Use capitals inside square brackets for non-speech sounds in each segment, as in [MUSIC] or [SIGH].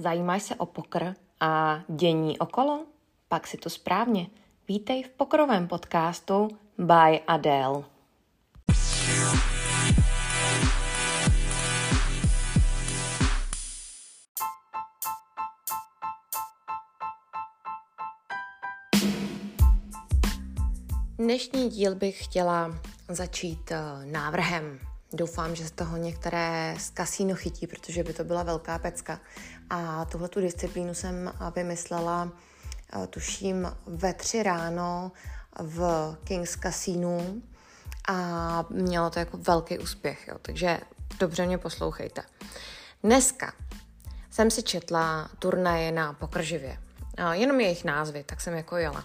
Zajímáš se o pokr a dění okolo? Pak si to správně. Vítej v pokrovém podcastu by Adele. Dnešní díl bych chtěla začít eh, návrhem. Doufám, že z toho některé z kasíno chytí, protože by to byla velká pecka. A tuhle tu disciplínu jsem vymyslela, eh, tuším, ve tři ráno v Kings Casino a mělo to jako velký úspěch, jo. takže dobře mě poslouchejte. Dneska jsem si četla turnaje na pokrživě. Jenom jejich názvy, tak jsem jako jela.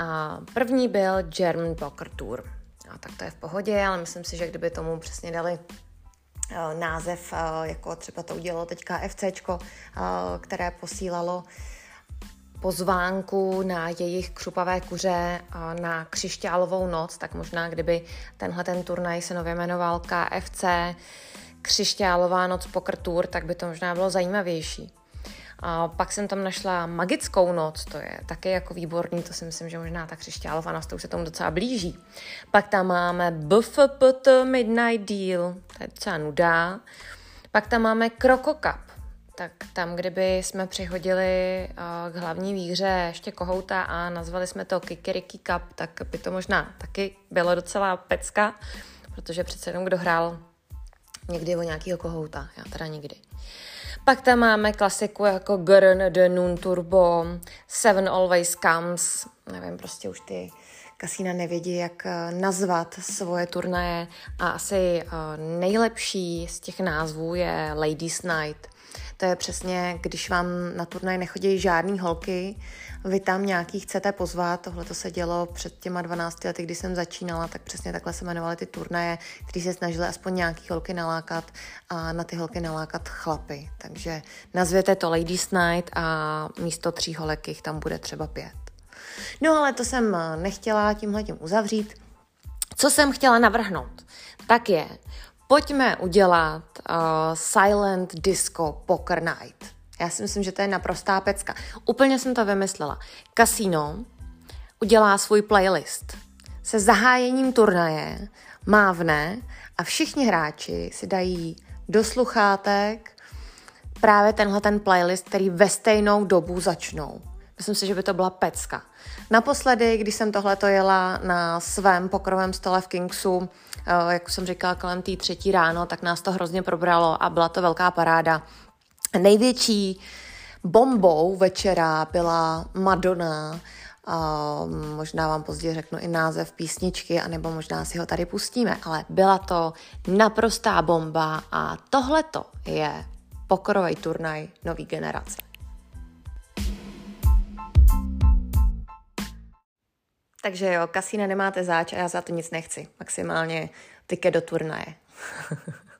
A první byl German Poker Tour. A tak to je v pohodě, ale myslím si, že kdyby tomu přesně dali uh, název, uh, jako třeba to udělalo teď KFCčko, uh, které posílalo pozvánku na jejich křupavé kuře na křišťálovou noc, tak možná kdyby tenhle ten turnaj se nově jmenoval KFC Křišťálová noc Poker Tour, tak by to možná bylo zajímavější. A pak jsem tam našla Magickou noc, to je taky jako výborný, to si myslím, že možná ta křišťálová noc, to už se tomu docela blíží. Pak tam máme BFPT Midnight Deal, to je docela nudá. Pak tam máme Kroko Cup, tak tam, kdyby jsme přihodili uh, k hlavní výhře ještě kohouta a nazvali jsme to Kikiriki Cup, tak by to možná taky bylo docela pecka, protože přece jenom kdo hrál někdy o nějakýho kohouta, já teda nikdy. Pak tam máme klasiku jako Gurn de Nun Turbo, Seven Always Comes, nevím, prostě už ty kasína nevědí, jak eh, nazvat svoje turnaje a asi eh, nejlepší z těch názvů je Ladies Night. To je přesně, když vám na turnaj nechodí žádný holky, vy tam nějaký chcete pozvat, tohle to se dělo před těma 12 lety, kdy jsem začínala, tak přesně takhle se jmenovaly ty turnaje, které se snažily aspoň nějaký holky nalákat a na ty holky nalákat chlapy. Takže nazvěte to Ladies Night a místo tří holek jich tam bude třeba pět. No ale to jsem nechtěla tímhle tím uzavřít. Co jsem chtěla navrhnout, tak je, pojďme udělat uh, Silent Disco Poker Night. Já si myslím, že to je naprostá pecka. Úplně jsem to vymyslela. Casino udělá svůj playlist se zahájením turnaje, mávne a všichni hráči si dají do sluchátek právě tenhle ten playlist, který ve stejnou dobu začnou. Myslím si, že by to byla pecka. Naposledy, když jsem tohleto jela na svém pokrovém stole v Kingsu, eh, jak jsem říkala, kolem té třetí ráno, tak nás to hrozně probralo a byla to velká paráda. Největší bombou večera byla Madonna, a možná vám později řeknu i název písničky, anebo možná si ho tady pustíme, ale byla to naprostá bomba a tohleto je pokorový turnaj nový generace. Takže jo, kasína nemáte záč a já za to nic nechci. Maximálně tiket do turnaje. [LAUGHS]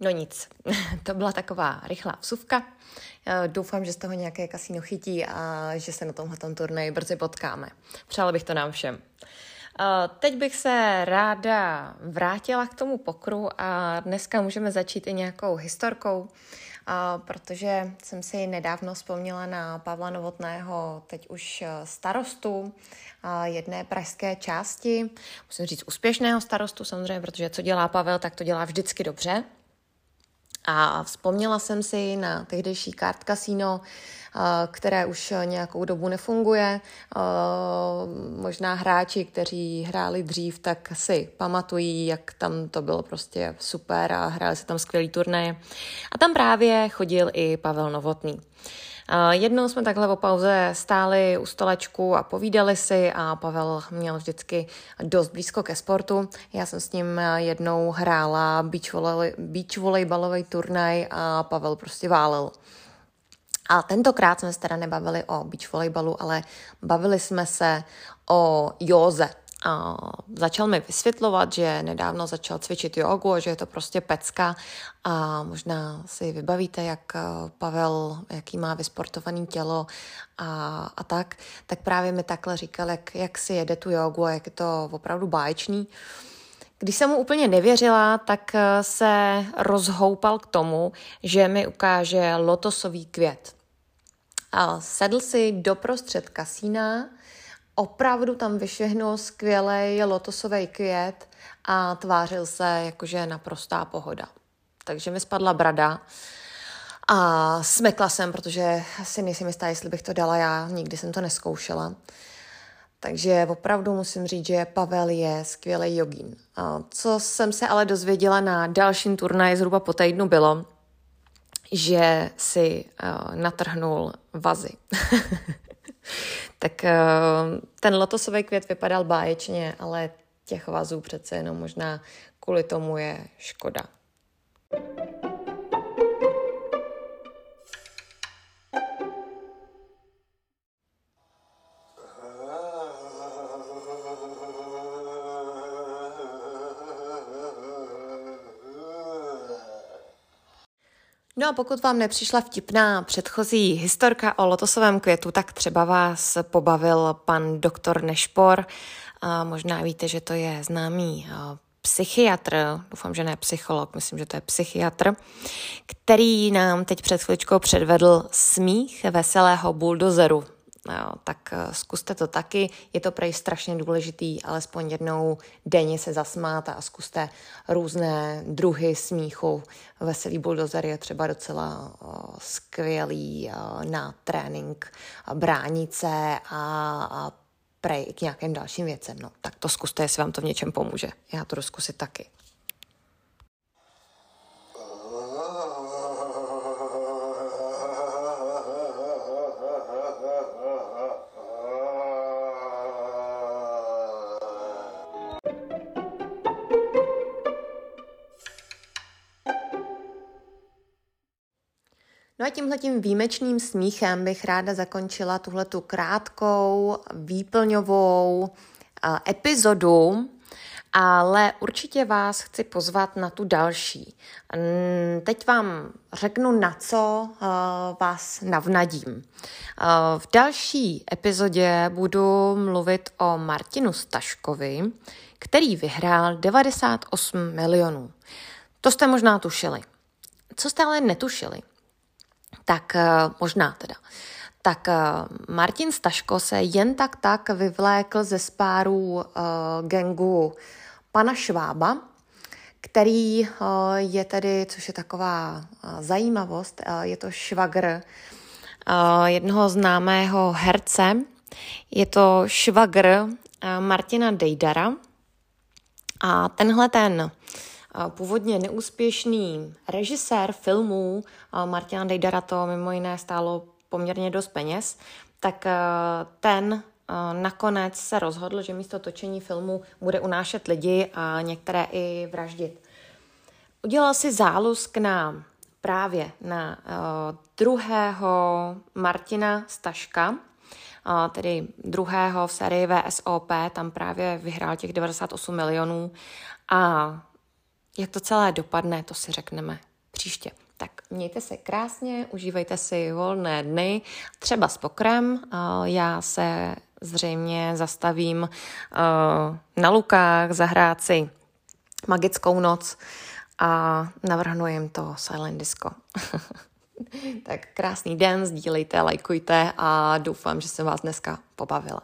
No nic, [LAUGHS] to byla taková rychlá vsuvka. Doufám, že z toho nějaké kasíno chytí a že se na tomhle turnaji brzy potkáme. Přála bych to nám všem. Teď bych se ráda vrátila k tomu pokru a dneska můžeme začít i nějakou historkou, protože jsem si nedávno vzpomněla na Pavla Novotného, teď už starostu jedné pražské části, musím říct úspěšného starostu samozřejmě, protože co dělá Pavel, tak to dělá vždycky dobře. A vzpomněla jsem si na tehdejší kart kasino, které už nějakou dobu nefunguje. Možná hráči, kteří hráli dřív, tak si pamatují, jak tam to bylo prostě super a hráli se tam skvělý turnaje. A tam právě chodil i Pavel Novotný. Jednou jsme takhle o pauze stáli u stolečku a povídali si a Pavel měl vždycky dost blízko ke sportu. Já jsem s ním jednou hrála beach, volley, beach volejbalový turnaj a Pavel prostě válel. A tentokrát jsme se teda nebavili o beach volejbalu, ale bavili jsme se o józe a začal mi vysvětlovat, že nedávno začal cvičit jogu a že je to prostě pecka a možná si vybavíte, jak eh, Pavel, jaký má vysportovaný tělo a, a tak, tak právě mi takhle říkal, jak, jak si jede tu jogu a jak je to opravdu báječný. Když jsem mu úplně nevěřila, tak eh, se rozhoupal k tomu, že mi ukáže lotosový květ. Sedl si doprostřed kasína, opravdu tam vyšvihnul skvělý lotosový květ a tvářil se jakože naprostá pohoda. Takže mi spadla brada a smekla jsem, protože si nejsem jistá, jestli bych to dala já, nikdy jsem to neskoušela. Takže opravdu musím říct, že Pavel je skvělý jogín. Co jsem se ale dozvěděla na dalším turnaji zhruba po týdnu bylo, že si uh, natrhnul vazy. [LAUGHS] tak eh, ten lotosový květ vypadal báječně, ale těch vazů přece jenom možná kvůli tomu je škoda. No a pokud vám nepřišla vtipná předchozí historka o lotosovém květu, tak třeba vás pobavil pan doktor Nešpor. A možná víte, že to je známý psychiatr, doufám, že ne psycholog, myslím, že to je psychiatr, který nám teď před chvíličkou předvedl smích veselého buldozeru. Jo, tak eh, zkuste to taky, je to prej strašně důležitý, alespoň jednou denně se zasmát a zkuste různé druhy smíchu. Veselý buldozer je třeba docela uh, skvělý na trénink bránice a, a prej k nějakým dalším věcem. No, tak to zkuste, jestli vám to v něčem pomůže. Já to zkusit taky. No a tímhletím výjimečným smíchem bych ráda zakončila tuhletu krátkou, výplňovou epizodu, ale určitě vás chci pozvat na tu další. Teď vám řeknu, na co vás navnadím. V další epizodě budu mluvit o Martinu Staškovi, který vyhrál 98 milionů. To jste možná tušili. Co jste ale netušili? Tak eh, možná teda. Tak eh, Martin Staško se jen tak tak vyvlékl ze spáru uh, gengu pana Švába, který uh, je tedy, což je taková uh, zajímavost, uh, je to švagr uh, jednoho známého herce. Je to švagr uh, Martina Dejdara. A tenhle ten původně neúspěšný režisér filmů Martina Dejdara to mimo jiné stálo poměrně dost peněz, tak eh, ten eh, nakonec se rozhodl, že místo točení filmu bude unášet lidi a některé i vraždit. Udělal si zálusk na právě na uh, druhého Martina Staška, tedy druhého v sérii VSOP, tam právě vyhrál těch 98 milionů a jak to celé dopadne, to si řekneme příště. Tak mějte se krásně, užívejte si volné dny, třeba s pokrem. Já se zřejmě zastavím na Lukách zahrát si magickou noc a navrhnu jim to Silent Disco. [LAUGHS] tak krásný den, sdílejte, lajkujte a doufám, že jsem vás dneska pobavila.